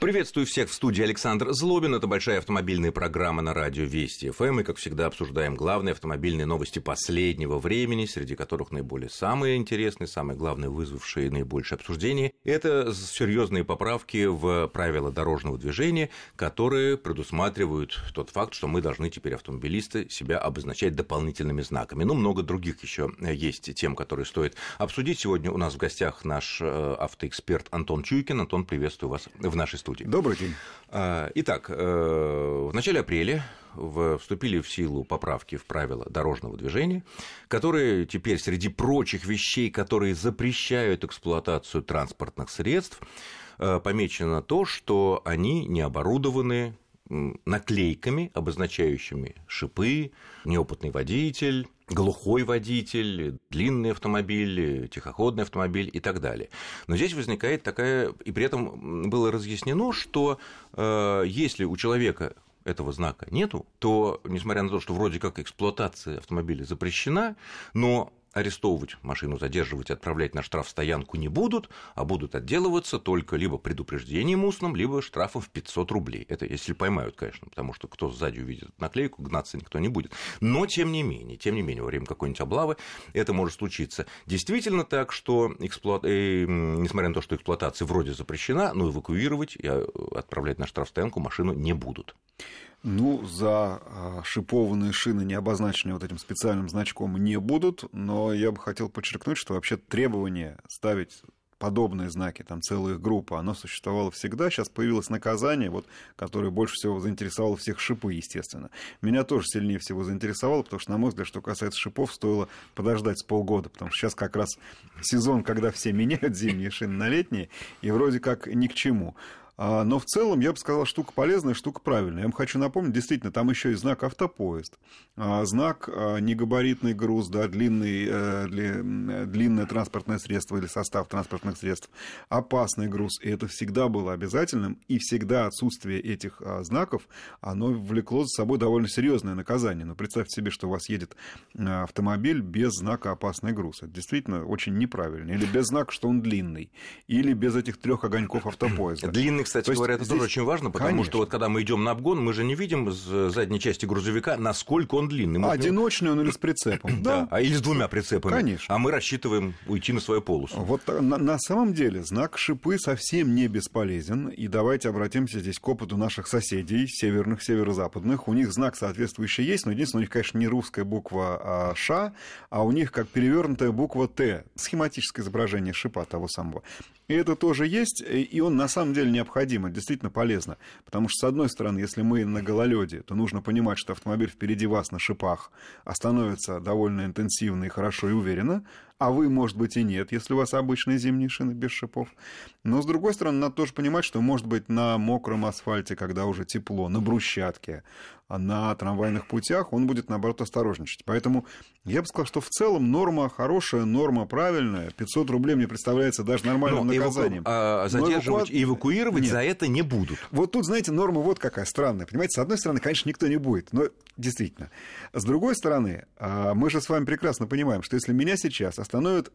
Приветствую всех в студии Александр Злобин. Это большая автомобильная программа на радио Вести ФМ. И, как всегда, обсуждаем главные автомобильные новости последнего времени, среди которых наиболее самые интересные, самые главные, вызвавшие наибольшее обсуждение. Это серьезные поправки в правила дорожного движения, которые предусматривают тот факт, что мы должны теперь, автомобилисты, себя обозначать дополнительными знаками. Ну, много других еще есть тем, которые стоит обсудить. Сегодня у нас в гостях наш э, автоэксперт Антон Чуйкин. Антон, приветствую вас в нашей студии студии. Добрый день. А, итак, э, в начале апреля вступили в силу поправки в правила дорожного движения, которые теперь среди прочих вещей, которые запрещают эксплуатацию транспортных средств, э, помечено то, что они не оборудованы наклейками, обозначающими шипы, неопытный водитель, глухой водитель, длинный автомобиль, тихоходный автомобиль и так далее. Но здесь возникает такая, и при этом было разъяснено, что э, если у человека этого знака нету, то, несмотря на то, что вроде как эксплуатация автомобиля запрещена, но арестовывать машину, задерживать, отправлять на штраф стоянку не будут, а будут отделываться только либо предупреждением устным, либо штрафом в 500 рублей. Это если поймают, конечно, потому что кто сзади увидит наклейку, гнаться никто не будет. Но, тем не менее, тем не менее, во время какой-нибудь облавы это может случиться. Действительно так, что, эксплуат... э, несмотря на то, что эксплуатация вроде запрещена, но эвакуировать и а, отправлять на штраф стоянку машину не будут. Ну, за а, шипованные шины, не обозначенные вот этим специальным значком, не будут, но я бы хотел подчеркнуть, что вообще требование ставить подобные знаки, там целая группа, оно существовало всегда. Сейчас появилось наказание, вот, которое больше всего заинтересовало всех шипы, естественно. Меня тоже сильнее всего заинтересовало, потому что, на мой взгляд, что касается шипов, стоило подождать с полгода, потому что сейчас как раз сезон, когда все меняют зимние шины на летние, и вроде как ни к чему. А, но в целом, я бы сказал, штука полезная, штука правильная. Я вам хочу напомнить, действительно, там еще и знак автопоезд, а, знак а, негабаритный груз, да, длинный, э, длинное транспортное средство или состав транспортных средств, опасный груз. И это всегда было обязательным, и всегда отсутствие этих знаков, оно влекло за собой довольно серьезное наказание. Но представьте себе, что у вас едет автомобиль без знака опасный груз. Это действительно очень неправильно. Или без знака, что он длинный. Или без этих трех огоньков автопоезда. Длинный кстати То говоря, это здесь... тоже очень важно, потому Конечно. что вот когда мы идем на обгон, мы же не видим с задней части грузовика, насколько он длинный. Мы Одиночный он или с прицепом. Да. А или с двумя прицепами. Конечно. А мы рассчитываем уйти на свою полосу. Вот на, на самом деле знак шипы совсем не бесполезен. И давайте обратимся здесь к опыту наших соседей, северных, северо-западных. У них знак соответствующий есть, но единственное, у них, конечно, не русская буква а Ш, а у них как перевернутая буква Т. Схематическое изображение шипа того самого. И это тоже есть, и он на самом деле необходим, действительно полезно. Потому что, с одной стороны, если мы на гололеде, то нужно понимать, что автомобиль впереди вас на шипах остановится довольно интенсивно и хорошо и уверенно, а вы, может быть, и нет, если у вас обычные зимние шины без шипов. Но, с другой стороны, надо тоже понимать, что, может быть, на мокром асфальте, когда уже тепло, на брусчатке, а на трамвайных путях он будет, наоборот, осторожничать. Поэтому я бы сказал, что в целом норма хорошая, норма правильная. 500 рублей мне представляется даже нормальным Но наказанием. Эваку... А, задерживать и эвакуировать нет. за это не будут. Вот тут, знаете, норма вот какая странная. Понимаете, с одной стороны, конечно, никто не будет, но действительно. С другой стороны, а, мы же с вами прекрасно понимаем, что если меня сейчас остановят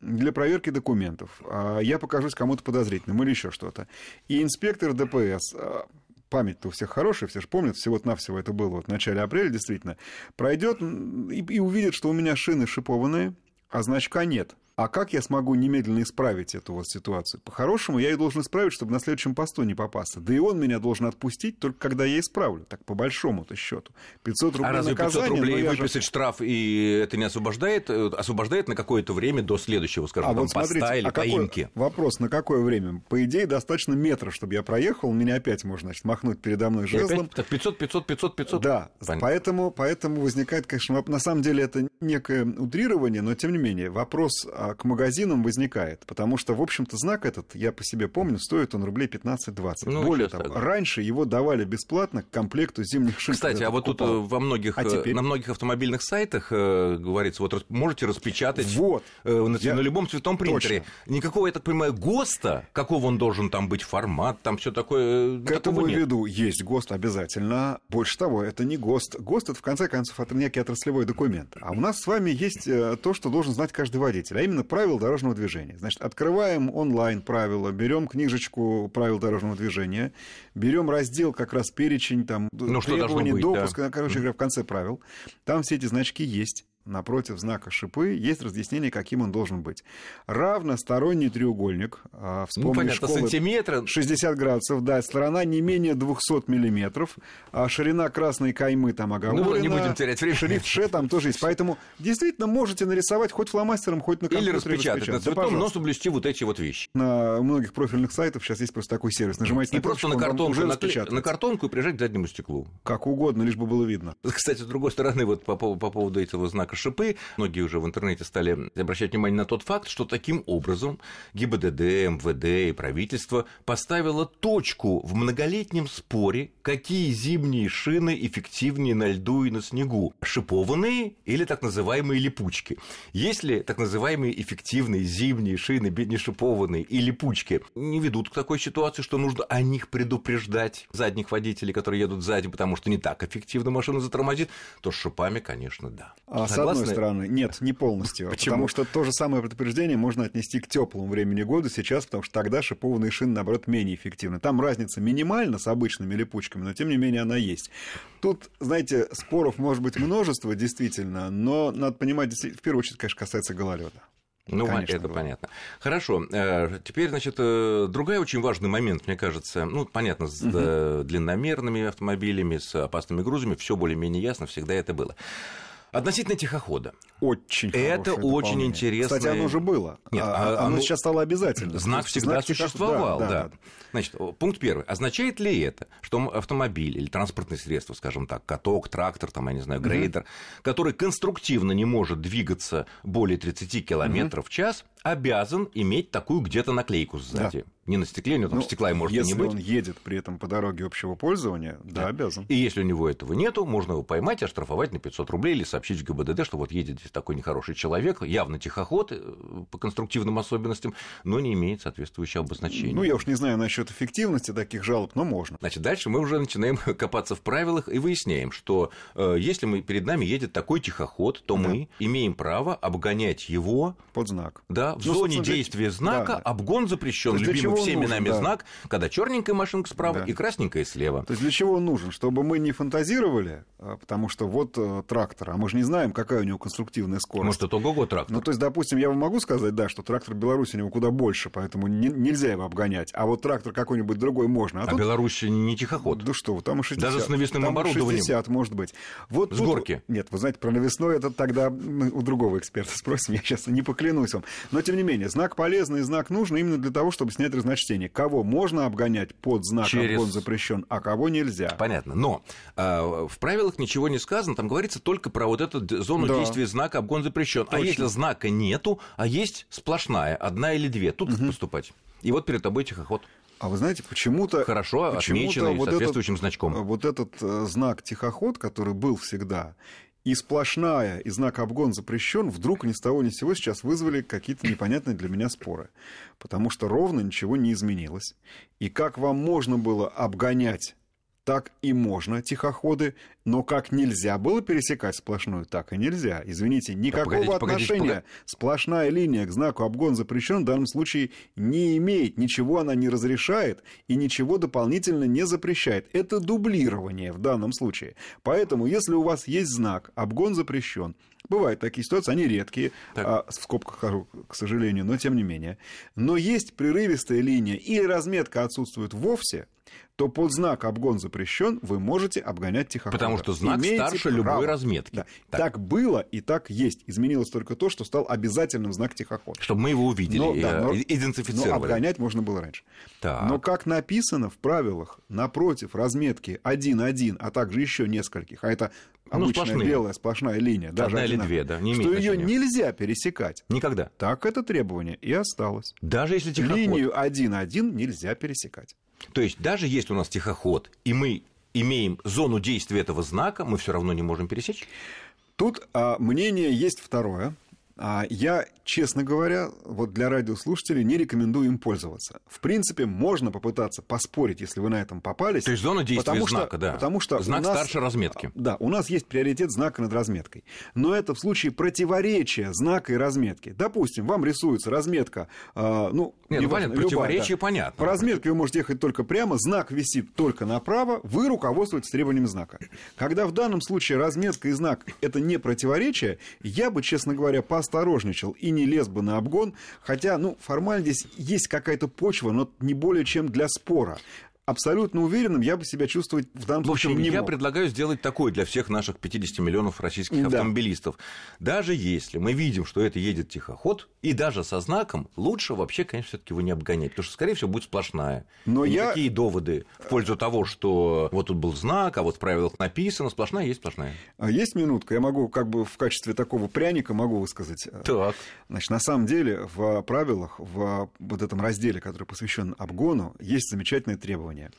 для проверки документов, а я покажусь кому-то подозрительным или еще что-то, и инспектор ДПС а, память-то у всех хорошая, все же помнят, всего-навсего это было вот в начале апреля, действительно, пройдет и, и увидит, что у меня шины шипованные, а значка нет – а как я смогу немедленно исправить эту вот ситуацию? По-хорошему, я ее должен исправить, чтобы на следующем посту не попасться. Да и он меня должен отпустить только когда я исправлю. Так, по большому-то счету. 500 рублей А разве 500 рублей выписать же... штраф, и это не освобождает? Э, освобождает на какое-то время до следующего, скажем, а там, вот смотрите, поста или а поимки? Какой, вопрос, на какое время? По идее, достаточно метра, чтобы я проехал. Меня опять можно, значит, махнуть передо мной жезлом. Опять, так 500, 500, 500, 500? Да. Поэтому, поэтому возникает, конечно, на самом деле это некое утрирование, но тем не менее, вопрос а, к магазинам возникает, потому что, в общем-то, знак этот, я по себе помню, стоит он рублей 15-20. Ну, Более того, так. раньше его давали бесплатно к комплекту зимних шин. Кстати, а вот тут э, во многих, а теперь... на многих автомобильных сайтах э, говорится, вот можете распечатать вот. э, на, я... на любом цветном принтере. Точно. Никакого, я так понимаю, ГОСТа, какого он должен там быть формат, там все такое. Э, к этому нет. виду есть ГОСТ обязательно. Больше того, это не ГОСТ. ГОСТ это в конце концов это некий отраслевой документ. А у нас с вами есть э, то, что должен знать каждый водитель, а именно именно правил дорожного движения. Значит, открываем онлайн правила, берем книжечку правил дорожного движения, берем раздел как раз перечень там ну, требований, быть, допуска, да. короче говоря, в конце правил. Там все эти значки есть напротив знака шипы есть разъяснение, каким он должен быть. Равносторонний треугольник, а, вспомни ну, понятно, школы, сантиметра. 60 градусов, да, сторона не менее 200 миллиметров, а ширина красной каймы там оговорена. Ну, не будем терять время. Шрифт Ш там тоже есть, поэтому действительно можете нарисовать хоть фломастером, хоть на компьютере. Или распечатать, на цветном, да, но соблюсти вот эти вот вещи. На многих профильных сайтах сейчас есть просто такой сервис. Нажимаете и на просто на картонку, уже накле... на картонку и прижать к заднему стеклу. Как угодно, лишь бы было видно. Кстати, с другой стороны, вот по, по поводу этого знака шипы, многие уже в интернете стали обращать внимание на тот факт, что таким образом ГИБДД, МВД и правительство поставило точку в многолетнем споре, какие зимние шины эффективнее на льду и на снегу, шипованные или так называемые липучки. Если так называемые эффективные зимние шины, не шипованные и липучки не ведут к такой ситуации, что нужно о них предупреждать задних водителей, которые едут сзади, потому что не так эффективно машина затормозит, то с шипами, конечно, да. А Согласны? с одной стороны, нет, не полностью. Почему? Потому что то же самое предупреждение можно отнести к теплому времени года сейчас, потому что тогда шипованные шины, наоборот, менее эффективны. Там разница минимальна с обычными липучками, но тем не менее она есть. Тут, знаете, споров может быть множество, действительно, но надо понимать, в первую очередь, конечно, касается гололеда. Ну, Конечно, это было. понятно. Хорошо. Э, теперь, значит, э, другой очень важный момент, мне кажется, ну, понятно, с угу. длинномерными автомобилями, с опасными грузами, все более-менее ясно, всегда это было. Относительно тихохода. Очень Это очень интересно. Кстати, оно уже было. Нет, а, оно, оно сейчас стало обязательным. Знак всегда знак существовал, да, да. да. Значит, пункт первый. Означает ли это, что автомобиль или транспортное средство, скажем так, каток, трактор, там, я не знаю, грейдер, mm-hmm. который конструктивно не может двигаться более 30 километров mm-hmm. в час, обязан иметь такую где-то наклейку сзади? Да. Не на стекле, у него там ну, стекла и может если не быть. Если он едет при этом по дороге общего пользования, да, да, обязан. И если у него этого нету, можно его поймать оштрафовать на 500 рублей или сообщить в ГИБДД, что вот едет здесь такой нехороший человек, явно тихоход э, по конструктивным особенностям, но не имеет соответствующего обозначения. Ну, я уж не знаю насчет эффективности таких жалоб, но можно. Значит, дальше мы уже начинаем копаться в правилах и выясняем, что э, если мы, перед нами едет такой тихоход, то да. мы имеем право обгонять его под знак. Да, в ну, зоне действия знака да, да. обгон запрещен, любимый всеми нужен, нами да. знак, когда черненькая машинка справа да. и красненькая слева. То есть для чего он нужен? Чтобы мы не фантазировали, а, потому что вот э, трактор, а мы же не знаем, какая у него конструктивная скорость. Может, это ого-го трактор. Ну, то есть, допустим, я вам могу сказать, да, что трактор Беларуси у него куда больше, поэтому не, нельзя его обгонять. А вот трактор какой-нибудь другой можно. А, а тут... Беларусь не тихоход. Да что, там и 60. Даже с навесным там оборудованием. 60, может быть. Вот с тут... горки. Нет, вы знаете, про навесной это тогда мы у другого эксперта спросим, я сейчас не поклянусь вам. Но, тем не менее, знак полезный, знак нужный именно для того, чтобы снять разночтение. Кого можно обгонять под знак Через... обгон запрещен, а кого нельзя. Понятно. Но э, в правилах ничего не сказано, там говорится только про вот эту зону да. действия знака обгон запрещен. А если знака нету, а есть сплошная, одна или две, тут угу. как поступать? И вот перед тобой тихоход. А вы знаете, почему-то... Хорошо почему отмеченный вот соответствующим этот, значком. Вот этот э, знак тихоход, который был всегда, и сплошная, и знак обгон запрещен, вдруг ни с того ни с сего сейчас вызвали какие-то непонятные для меня споры. Потому что ровно ничего не изменилось. И как вам можно было обгонять так и можно тихоходы, но как нельзя было пересекать сплошную, так и нельзя. Извините, никакого погодите, отношения погодите, сплошная линия к знаку обгон запрещен в данном случае не имеет. Ничего она не разрешает и ничего дополнительно не запрещает. Это дублирование в данном случае. Поэтому, если у вас есть знак обгон запрещен, Бывают такие ситуации, они редкие, а, в скобках хожу, к сожалению, но тем не менее. Но есть прерывистая линия или разметка отсутствует вовсе, то под знак обгон запрещен вы можете обгонять тихохода. Потому что знак Имеете старше право. любой разметки. Да. Так. так было и так есть. Изменилось только то, что стал обязательным знак тихоход. Чтобы мы его увидели но, и да, но, идентифицировали. Но обгонять можно было раньше. Так. Но как написано в правилах, напротив разметки 1-1, а также еще нескольких, а это ну, обычная сплошные. белая сплошная линия, даже Одна или две, да, не что ее нельзя пересекать. Никогда. Так это требование и осталось. Даже если тихоход. Линию 1-1 нельзя пересекать. То есть даже если у нас тихоход, и мы имеем зону действия этого знака, мы все равно не можем пересечь? Тут а, мнение есть второе. А я, честно говоря, вот для радиослушателей не рекомендую им пользоваться. В принципе, можно попытаться поспорить, если вы на этом попались. То есть зона действия потому знака, что, да. Потому что Знак нас, старше разметки. Да, у нас есть приоритет знака над разметкой. Но это в случае противоречия знака и разметки. Допустим, вам рисуется разметка, э, ну, Нет, ну, неважно, понятно, противоречие да. понятно. По разметке вы можете ехать только прямо, знак висит только направо, вы руководствуетесь требованием знака. Когда в данном случае разметка и знак – это не противоречие, я бы, честно говоря, поосторожничал и не лез бы на обгон, хотя, ну, формально здесь есть какая-то почва, но не более чем для спора абсолютно уверенным я бы себя чувствовать в данном в общем, случае не я мог. предлагаю сделать такое для всех наших 50 миллионов российских Да. автомобилистов. Даже если мы видим, что это едет тихоход, и даже со знаком, лучше вообще, конечно, все-таки его не обгонять, потому что, скорее всего, будет сплошная. Но И я- Никакие доводы в пользу того, что вот тут был знак, а вот в правилах написано, сплошная есть сплошная. А есть минутка, я могу как бы в качестве такого пряника могу высказать. э, Так. Значит, на самом деле в правилах, в вот этом разделе, который посвящен обгону, есть замечательные требования.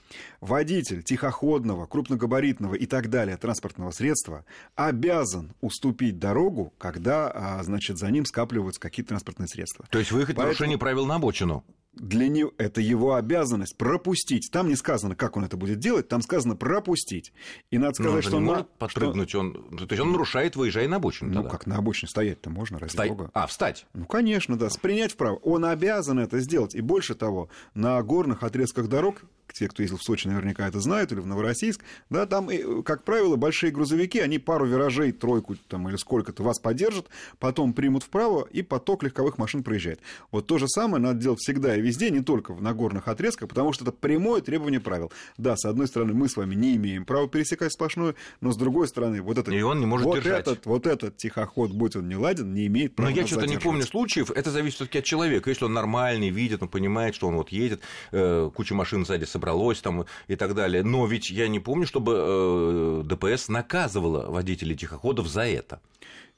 Водитель тихоходного, крупногабаритного и так далее транспортного средства обязан уступить дорогу, когда, а, значит, за ним скапливаются какие-то транспортные средства. То есть выехать Поэтому- нарушение правил на обочину. Для него это его обязанность пропустить. Там не сказано, как он это будет делать, там сказано пропустить. И надо Но он сказать, же что на- может подпрыгнуть, он... то есть он нарушает, выезжая на обочину. Ну, тогда. как на обочине стоять-то можно, ради Стой- бога. А, встать. Ну, конечно, да, принять вправо. Он обязан это сделать. И больше того, на горных отрезках дорог, те, кто ездил в Сочи, наверняка это знают, или в Новороссийск, да, там, как правило, большие грузовики, они пару виражей, тройку там, или сколько-то вас поддержат, потом примут вправо, и поток легковых машин проезжает. Вот то же самое надо делать всегда и везде, не только на горных отрезках, потому что это прямое требование правил. Да, с одной стороны, мы с вами не имеем права пересекать сплошную, но с другой стороны, вот этот, И он не может вот держать. этот, вот этот тихоход, будь он не ладен, не имеет права Но я что-то не помню случаев. Это зависит все-таки от человека. Если он нормальный, видит, он понимает, что он вот едет, э, куча машин сзади собралось там и так далее. Но ведь я не помню, чтобы э, ДПС наказывала водителей тихоходов за это.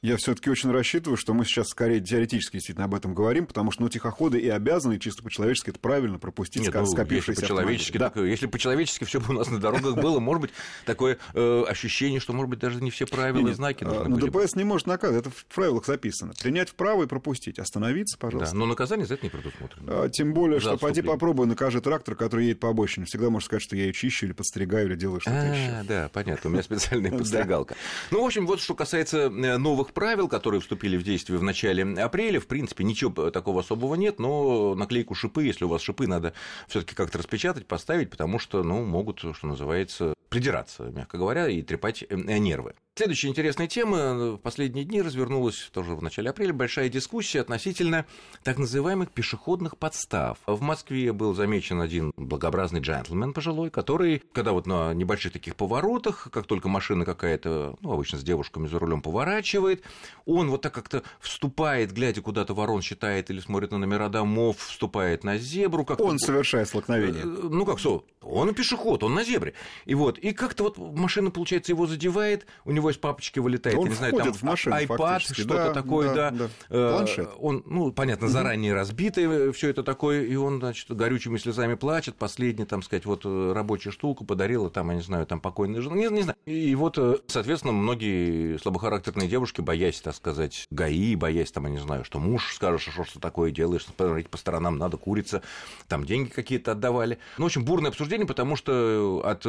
Я все-таки очень рассчитываю, что мы сейчас скорее теоретически действительно об этом говорим, потому что ну, тихоходы и обязаны чисто по-человечески это правильно пропустить Нет, ну, если скопившиеся по-человечески, автомобили. так, если по-человечески все бы у нас на дорогах было, может быть, такое э, ощущение, что, может быть, даже не все правила и знаки а, нужны бы. ДПС не может наказывать, это в правилах записано. Принять вправо и пропустить, остановиться, Да, пожалуйста. но наказание за это не предусмотрено. А, Тем более, что отступление. попробуй, накажи трактор, который едет по обочине. Всегда можешь сказать, что я ее чищу или подстригаю, или делаю что-то А, еще. да, понятно, у меня специальная Да. подстригалка. Ну, в общем, вот что касается э, новых правил, которые вступили в действие в начале апреля, в принципе, ничего такого особого нет, но наклейку шипы, если у вас шипы, надо все таки как-то распечатать, поставить, потому что, ну, могут, что называется, придираться, мягко говоря, и трепать э, нервы. Следующая интересная тема. В последние дни развернулась тоже в начале апреля большая дискуссия относительно так называемых пешеходных подстав. В Москве был замечен один благообразный джентльмен пожилой, который, когда вот на небольших таких поворотах, как только машина какая-то, ну, обычно с девушками за рулем поворачивает, он вот так как-то вступает, глядя куда-то ворон считает или смотрит на номера домов, вступает на зебру. Как Он совершает столкновение. Э, Ну как, что? Он пешеход, он на зебре. И вот, и как-то вот машина, получается, его задевает, у него из папочки вылетает, Он я не знаю, там в машину, iPad, фактически. что-то Да, такое, да. да, да. Э, Планшет. Он, ну, понятно, заранее разбитый, все это такое, и он, значит, горючими слезами плачет, последний, там сказать, вот э, рабочую штуку подарила, там, я не знаю, там, покойная жена, не, не знаю. И вот, э, соответственно, многие слабохарактерные девушки, боясь, так сказать, ГАИ, боясь, там, я не знаю, что муж скажет, что что такое делаешь, смотрите по сторонам, надо курица, там деньги какие-то отдавали. Ну, в общем, бурное обсуждение, потому что от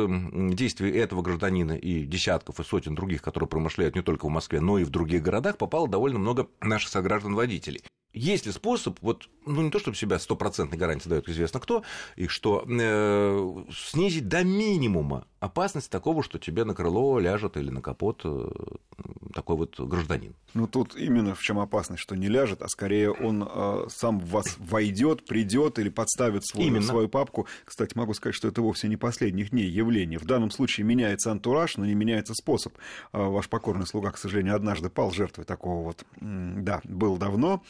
действий этого гражданина и десятков и сотен других, которые промышляют не только в Москве, но и в других городах, попало довольно много наших сограждан-водителей. Есть ли способ, вот, ну не то чтобы себя стопроцентной гарантии дает известно кто, и что э, снизить до минимума опасность такого, что тебе на крыло ляжет или на капот э, такой вот гражданин. Ну, тут именно в чем опасность, что не ляжет, а скорее он э, сам в вас войдет, придет или подставит свой, Именно. свою папку. Кстати, могу сказать, что это вовсе не последних дней явление. В данном случае меняется антураж, но не меняется способ. Э, ваш покорный слуга, к сожалению, однажды пал жертвой такого вот. Да, был давно.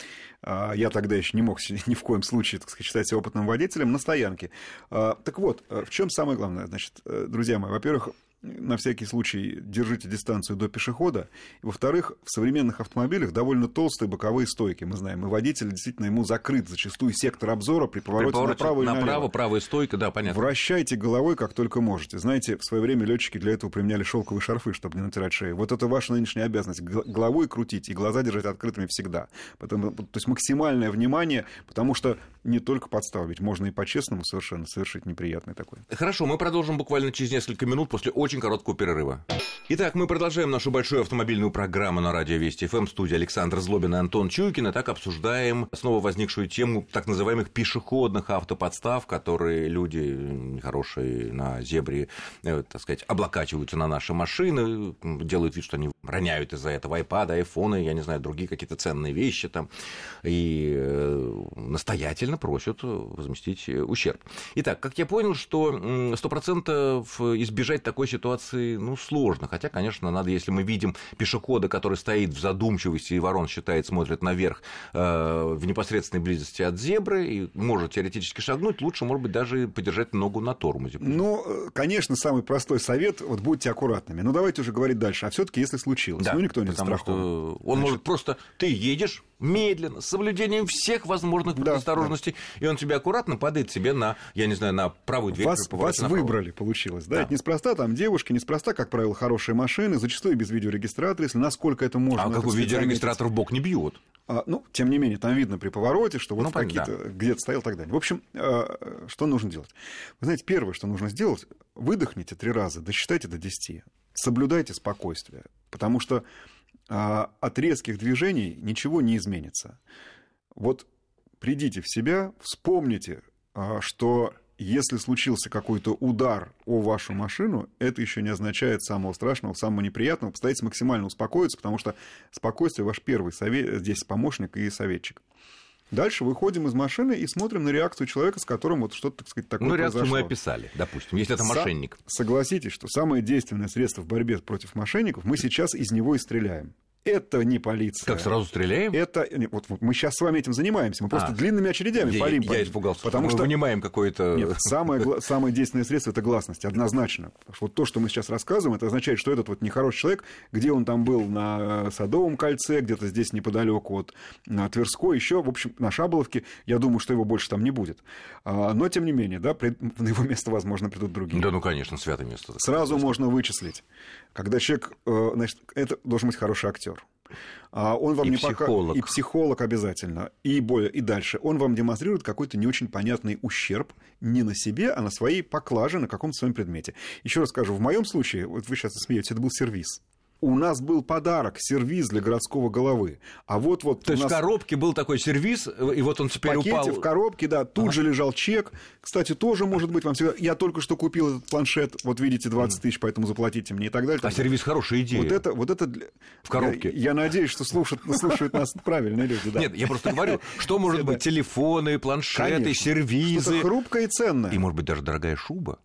А, Я тогда еще не мог ни в коем случае, так сказать, считать себя опытным водителем на стоянке. А, Так вот, э, в чем самое главное? Значит, э, друзья мои, во-первых, на всякий случай держите дистанцию до пешехода. Во-вторых, в современных автомобилях довольно толстые боковые стойки. Мы знаем, и водитель действительно ему закрыт зачастую сектор обзора при повороте, при повороте направо или направо. Направо, правая стойка, да, понятно. Вращайте головой, как только можете. Знаете, в свое время летчики для этого применяли шелковые шарфы, чтобы не натирать шею. Вот это ваша нынешняя обязанность. Головой крутить и глаза держать открытыми всегда. Потому, то есть максимальное внимание, потому что не только подстава, ведь можно и по-честному совершенно совершить неприятный такой. Хорошо, мы продолжим буквально через несколько минут после очень короткого перерыва. Итак, мы продолжаем нашу большую автомобильную программу на радио Вести ФМ. Студия Александр Злобин и Антон Чуйкин. И так обсуждаем снова возникшую тему так называемых пешеходных автоподстав, которые люди хорошие на зебре, э, так сказать, облокачиваются на наши машины, делают вид, что они роняют из-за этого айпада, айфоны, я не знаю, другие какие-то ценные вещи там, и э, настоятельно просят возместить ущерб. Итак, как я понял, что 100% избежать такой ситуации ну, сложно, хотя, конечно, надо, если мы видим пешехода, который стоит в задумчивости, и ворон считает, смотрит наверх э, в непосредственной близости от зебры и может теоретически шагнуть, лучше, может быть, даже подержать ногу на тормозе. Ну, э, конечно, самый простой совет, вот будьте аккуратными. Но давайте уже говорить дальше. А все таки если случилось, да, ну, никто не что он Значит... может просто... Ты едешь, медленно, с соблюдением всех возможных предосторожностей, да, да. и он тебе аккуратно падает себе на, я не знаю, на правую дверь. Вас, вас выбрали, получилось, да? да? Это неспроста, там девушки, неспроста, как правило, хорошие машины, зачастую без видеорегистратора, если насколько это можно. А какой видеорегистратор в бок не бьет? А, ну, тем не менее, там видно при повороте, что вот ну, какие-то да. где-то стоял и так далее. В общем, а, что нужно делать? Вы знаете, первое, что нужно сделать, выдохните три раза, досчитайте до 10, соблюдайте спокойствие, потому что а, от резких движений ничего не изменится. Вот придите в себя, вспомните, а, что если случился какой-то удар о вашу машину, это еще не означает самого страшного, самого неприятного. Постарайтесь максимально успокоиться, потому что спокойствие ваш первый совет, здесь помощник и советчик. Дальше выходим из машины и смотрим на реакцию человека, с которым вот что-то, так сказать, такое Ну, реакцию произошло. мы описали, допустим, если это мошенник. Согласитесь, что самое действенное средство в борьбе против мошенников, мы сейчас из него и стреляем. Это не полиция. Как сразу стреляем? Это вот, вот мы сейчас с вами этим занимаемся. Мы просто а, длинными очередями я, палим. Я, я испугался, потому что мы вынимаем какое-то. Нет, самое, самое действенное средство это гласность, однозначно. Потому что вот то, что мы сейчас рассказываем, это означает, что этот вот нехороший человек, где он там был на Садовом кольце, где-то здесь неподалеку от на Тверской, еще, в общем, на Шаболовке, я думаю, что его больше там не будет. А, но тем не менее, да, на его место, возможно, придут другие. Да, ну конечно, святое место. Сразу можно вычислить, когда человек, э, значит, это должен быть хороший актер. А он вам и не психолог. Пока... И психолог обязательно. И, более... и дальше. Он вам демонстрирует какой-то не очень понятный ущерб не на себе, а на своей поклаже, на каком-то своем предмете. Еще раз скажу, в моем случае, вот вы сейчас смеетесь, это был сервис у нас был подарок, сервиз для городского головы. А вот вот То есть нас... в коробке был такой сервиз, и вот он теперь в пакете, упал. в коробке, да, тут ага. же лежал чек. Кстати, тоже может быть вам всегда... Я только что купил этот планшет, вот видите, 20 тысяч, поэтому заплатите мне и так далее. А сервис хорошая идея. Вот это, вот это для... В коробке. Я, я надеюсь, что слушают, слушают нас правильные люди. Да. Нет, я просто говорю, что может быть телефоны, планшеты, сервизы. Что-то хрупкое и ценное. И, может быть, даже дорогая шуба.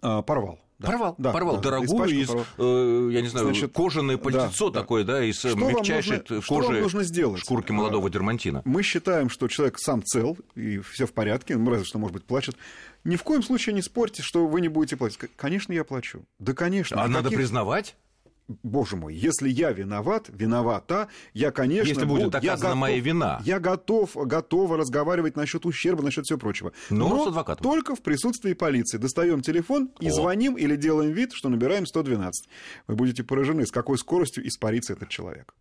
А, порвал. Да. Порвал, да, порвал. Да, Дорогую из, порвал. Э, я не знаю, Значит, кожаное пальтецо да, такое, да, из что мягчайшей нужно, кожи что вам нужно сделать? шкурки молодого дермантина. Мы считаем, что человек сам цел, и все в порядке, ну, разве что, может быть, плачет. Ни в коем случае не спорьте, что вы не будете платить. Конечно, я плачу. Да, конечно. А надо признавать? Боже мой, если я виноват, виновата, я, конечно... Если будет доказана я готов, моя вина. Я готов, готова разговаривать насчет ущерба, насчет всего прочего. Но, Но с адвокатом. только в присутствии полиции. Достаем телефон и О. звоним или делаем вид, что набираем 112. Вы будете поражены, с какой скоростью испарится этот человек.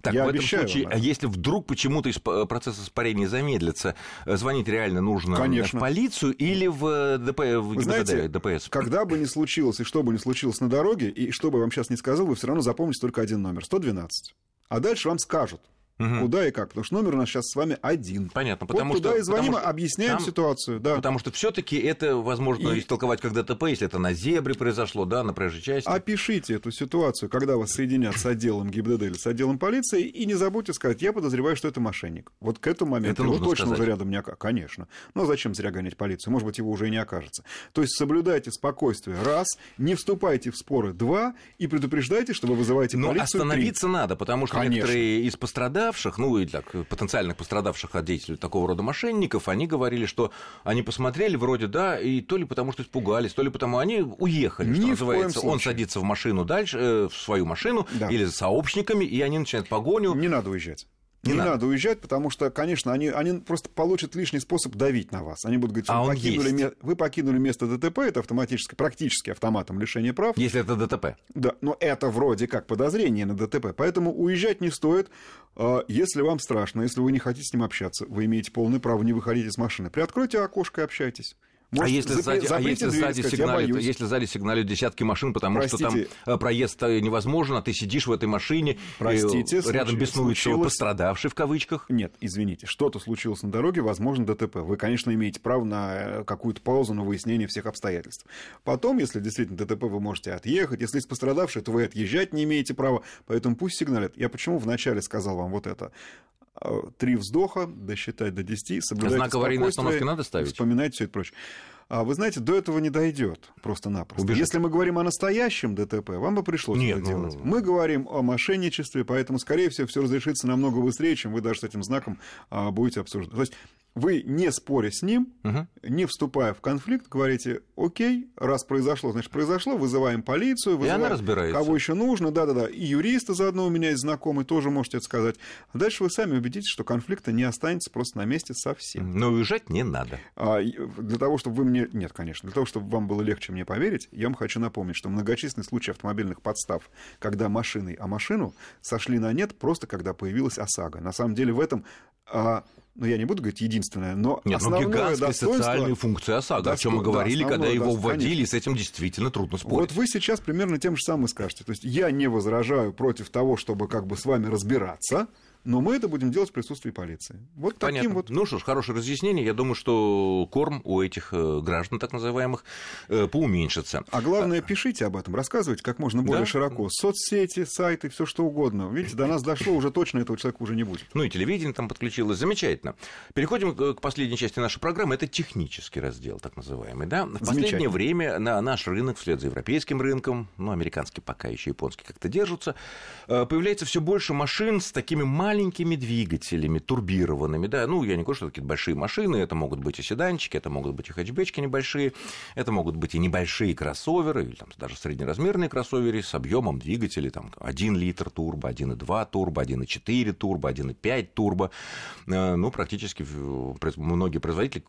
Так, Я в этом случае, вам, если вдруг почему-то процесс испарения замедлится, э, звонить реально нужно Конечно. в полицию или в, э, ДП, в Вы знаете, ДПС? Когда бы ни случилось и что бы ни случилось на дороге, и что бы я вам сейчас не сказал, вы все равно запомните только один номер 112. А дальше вам скажут, Угу. Куда и как? Потому что номер у нас сейчас с вами один. Понятно. Потому вот туда что, и звоним, потому объясняем там, ситуацию. Да. Потому что все-таки это возможно и... истолковать как ДТП, если это на зебре произошло, да, на проезжей части. Опишите эту ситуацию, когда вас соединят с отделом ГИБДД или с отделом полиции, и не забудьте сказать, я подозреваю, что это мошенник. Вот к этому моменту это его точно сказать. уже рядом не окажется. Конечно. Но зачем зря гонять полицию? Может быть, его уже и не окажется. То есть соблюдайте спокойствие. Раз. Не вступайте в споры. Два. И предупреждайте, что вы вызываете Но полицию. остановиться три. надо, потому что Конечно. некоторые из пострадавших пострадавших, ну и так, потенциальных пострадавших от деятелей такого рода мошенников, они говорили, что они посмотрели вроде, да, и то ли потому, что испугались, то ли потому, они уехали, Ни что называется. Он садится в машину дальше, э, в свою машину да. или с сообщниками, и они начинают погоню. Не надо уезжать. Не, не надо. надо уезжать, потому что, конечно, они, они просто получат лишний способ давить на вас. Они будут говорить, а вы, покинули, ме... вы покинули место ДТП, это автоматически, практически автоматом лишения прав. Если это ДТП. Да, но это вроде как подозрение на ДТП. Поэтому уезжать не стоит. А, если вам страшно, если вы не хотите с ним общаться, вы имеете полное право не выходить из машины. Приоткройте окошко и общайтесь. А Может, а если сзади, а если сзади сказать, сигналит, если сзади сигналят десятки машин, потому Простите. что там э, проезд э, невозможен, а ты сидишь в этой машине, Простите, рядом беснует случилось... пострадавший в кавычках. Нет, извините, что-то случилось на дороге, возможно, ДТП. Вы, конечно, имеете право на э, какую-то паузу, на выяснение всех обстоятельств. Потом, если действительно ДТП, вы можете отъехать. Если есть пострадавший, то вы отъезжать не имеете права. Поэтому пусть сигналят. Я почему вначале сказал вам вот это? Три вздоха, досчитать до 10, соблюдайте Знак аварийной остановки надо ставить? Вспоминайте все это прочее. А вы знаете, до этого не дойдет просто-напросто. Убежать. Если мы говорим о настоящем ДТП, вам бы пришлось Нет, это ну... делать. Мы говорим о мошенничестве, поэтому, скорее всего, все разрешится намного быстрее, чем вы даже с этим знаком а, будете обсуждать. То есть вы, не споря с ним, угу. не вступая в конфликт, говорите, окей, раз произошло, значит, произошло, вызываем полицию, вызываем и она разбирается. кого еще нужно, да-да-да, и юриста заодно у меня есть знакомый, тоже можете это сказать. А дальше вы сами убедитесь, что конфликта не останется просто на месте совсем. Но уезжать не надо. А, для того, чтобы вы мне... Нет, конечно. Для того, чтобы вам было легче мне поверить, я вам хочу напомнить, что многочисленные случаи автомобильных подстав, когда машины о машину сошли на нет просто когда появилась ОСАГО. На самом деле в этом а, ну я не буду говорить единственное, но Нет, ну, основное ну, гигантские социальные функции ОСАГО, о чем мы говорили, да, когда его вводили, конечно. с этим действительно трудно спорить. Вот вы сейчас примерно тем же самым скажете. То есть я не возражаю против того, чтобы как бы с вами разбираться, но мы это будем делать в присутствии полиции. Вот Понятно. таким вот. Ну что ж, хорошее разъяснение. Я думаю, что корм у этих э, граждан, так называемых, э, поуменьшится. А главное, пишите об этом, рассказывайте как можно более да? широко. Соцсети, сайты, все что угодно. Видите, до нас дошло, уже точно этого человека уже не будет. Ну и телевидение там подключилось. Замечательно. Переходим к последней части нашей программы. Это технический раздел, так называемый. Да? В последнее время на наш рынок, вслед за европейским рынком, ну, американский пока еще японский как-то держатся, э, появляется все больше машин с такими маленькими маленькими двигателями, турбированными, да, ну, я не говорю, что такие большие машины, это могут быть и седанчики, это могут быть и хэтчбечки небольшие, это могут быть и небольшие кроссоверы, или там даже среднеразмерные кроссоверы с объемом двигателей, там, 1 литр турбо, 1,2 турбо, 1,4 турбо, 1,5 турбо, э, ну, практически многие производители,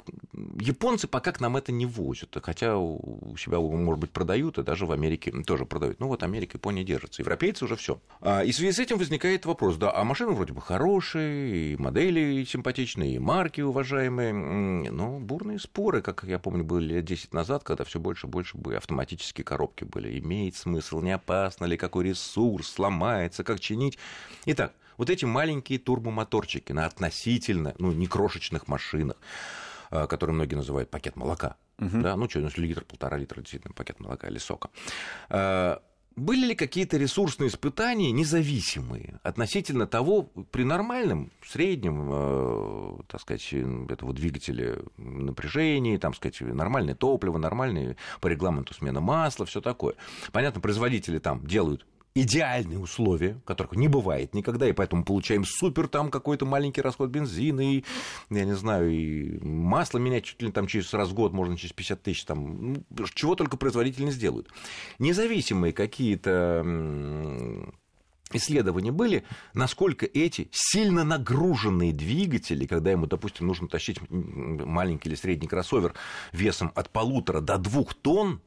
японцы пока к нам это не возят, хотя у себя, может быть, продают, и даже в Америке тоже продают, ну, вот Америка, Япония держатся, европейцы уже все. А, и в связи с этим возникает вопрос, да, а машины вроде бы хорошие, и модели симпатичные, и марки уважаемые, но бурные споры, как я помню, были лет 10 назад, когда все больше и больше были автоматические коробки были. Имеет смысл, не опасно ли, какой ресурс, сломается, как чинить. Итак, вот эти маленькие турбомоторчики на относительно, ну, не крошечных машинах, а, которые многие называют пакет молока. Угу. Да, ну что, ну, литр, полтора литра, действительно, пакет молока или сока. Были ли какие-то ресурсные испытания независимые относительно того, при нормальном, среднем, э, так сказать, этого двигателя напряжении, там, сказать, нормальное топливо, нормальные по регламенту смена масла, все такое. Понятно, производители там делают идеальные условия, которых не бывает никогда, и поэтому получаем супер там какой-то маленький расход бензина, и, я не знаю, и масло менять чуть ли там через раз в год, можно через 50 тысяч, там, ну, чего только производители не сделают. Независимые какие-то исследования были, насколько эти сильно нагруженные двигатели, когда ему, допустим, нужно тащить маленький или средний кроссовер весом от полутора до двух тонн,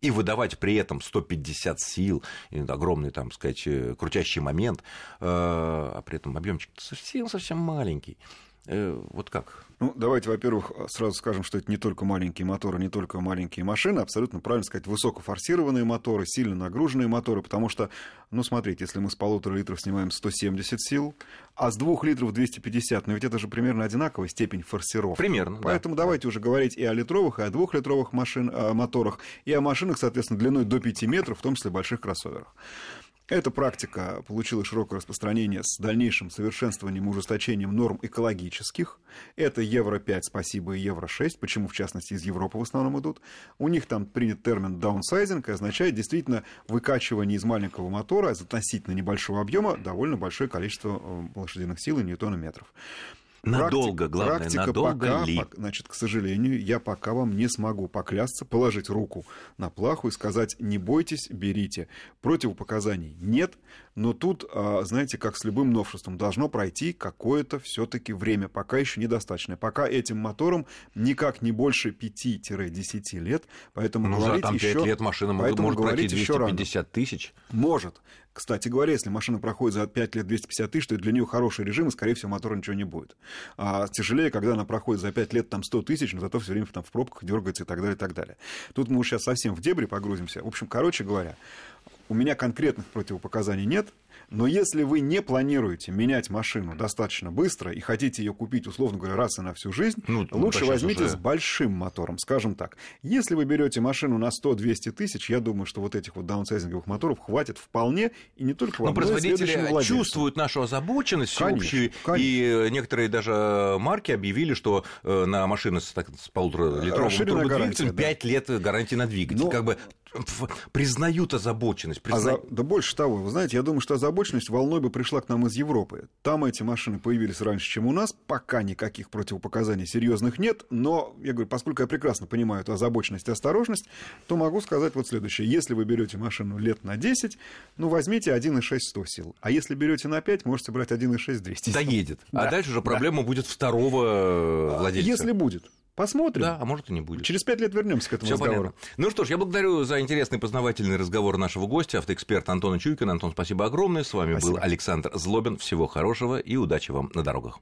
и выдавать при этом 150 сил, огромный, там, сказать, э, крутящий момент, э, а при этом объемчик совсем-совсем маленький. Э, вот как? Ну, давайте, во-первых, сразу скажем, что это не только маленькие моторы, не только маленькие машины, абсолютно правильно сказать, высокофорсированные моторы, сильно нагруженные моторы, потому что, ну, смотрите, если мы с полутора литров снимаем 170 сил, а с двух литров 250, ну, ведь это же примерно одинаковая степень форсировки. Примерно, Поэтому да. давайте уже говорить и о литровых, и о двухлитровых машин, о моторах, и о машинах, соответственно, длиной до 5 метров, в том числе больших кроссоверах. Эта практика получила широкое распространение с дальнейшим совершенствованием и ужесточением норм экологических. Это Евро-5, спасибо, и Евро-6. Почему, в частности, из Европы в основном идут? У них там принят термин даунсайзинг, и означает действительно выкачивание из маленького мотора из относительно небольшого объема довольно большое количество э, лошадиных сил и ньютонометров. Надолго, главное, практика надолго пока, ли? Значит, к сожалению, я пока вам не смогу поклясться, положить руку на плаху и сказать, не бойтесь, берите. Противопоказаний нет, но тут, а, знаете, как с любым новшеством, должно пройти какое-то все-таки время, пока еще недостаточное. Пока этим мотором никак не больше 5-10 лет, поэтому Ну, за говорить там 5 еще... лет машина может, пройти говорить еще рано. 250 тысяч. Может. Кстати говоря, если машина проходит за 5 лет 250 тысяч, то для нее хороший режим, и, скорее всего, мотора ничего не будет. А тяжелее, когда она проходит за 5 лет там 100 тысяч, но зато все время там в пробках дергается и так далее, и так далее. Тут мы уж сейчас совсем в дебри погрузимся. В общем, короче говоря, у меня конкретных противопоказаний нет, но если вы не планируете менять машину достаточно быстро и хотите ее купить, условно говоря, раз и на всю жизнь, Ну, лучше да, щас возьмите уже- с большим мотором, скажем так. Если вы берете машину на 100-200 тысяч, я думаю, что вот этих вот даунсайзинговых моторов хватит вполне, и не только Но вам, но производители чувствуют нашу озабоченность всеобщую, и некоторые даже марки объявили, что э, на машины с, так, с полуторалитровым Расширенная турбодвигателем гарантия, 5 лет гарантии на двигатель. Ну, как бы признают озабоченность. А призна- за- Да больше того, вы знаете, я думаю, что озабоченность волной бы пришла к нам из Европы. Там эти машины появились раньше, чем у нас, пока никаких противопоказаний серьезных нет, но, я говорю, поскольку я прекрасно понимаю эту озабоченность и осторожность, то могу сказать вот следующее. Если вы берете машину лет на 10, ну, возьмите 1,6 100 сил. А если берете на 5, можете брать 1,6 200 сил. доедет. А Да, дальше уже да. проблема будет второго э, владельца. Если будет. Посмотрим. Да, а может и не будет. Через 5 лет вернемся к этому Все разговору. понятно. Ну что ж, я благодарю за интересный познавательный разговор нашего гостя, автоэксперта Антона Чуйкина. Антон, спасибо огромное. С вами Спасибо. был Александр Злобин. Всего хорошего и удачи вам на дорогах.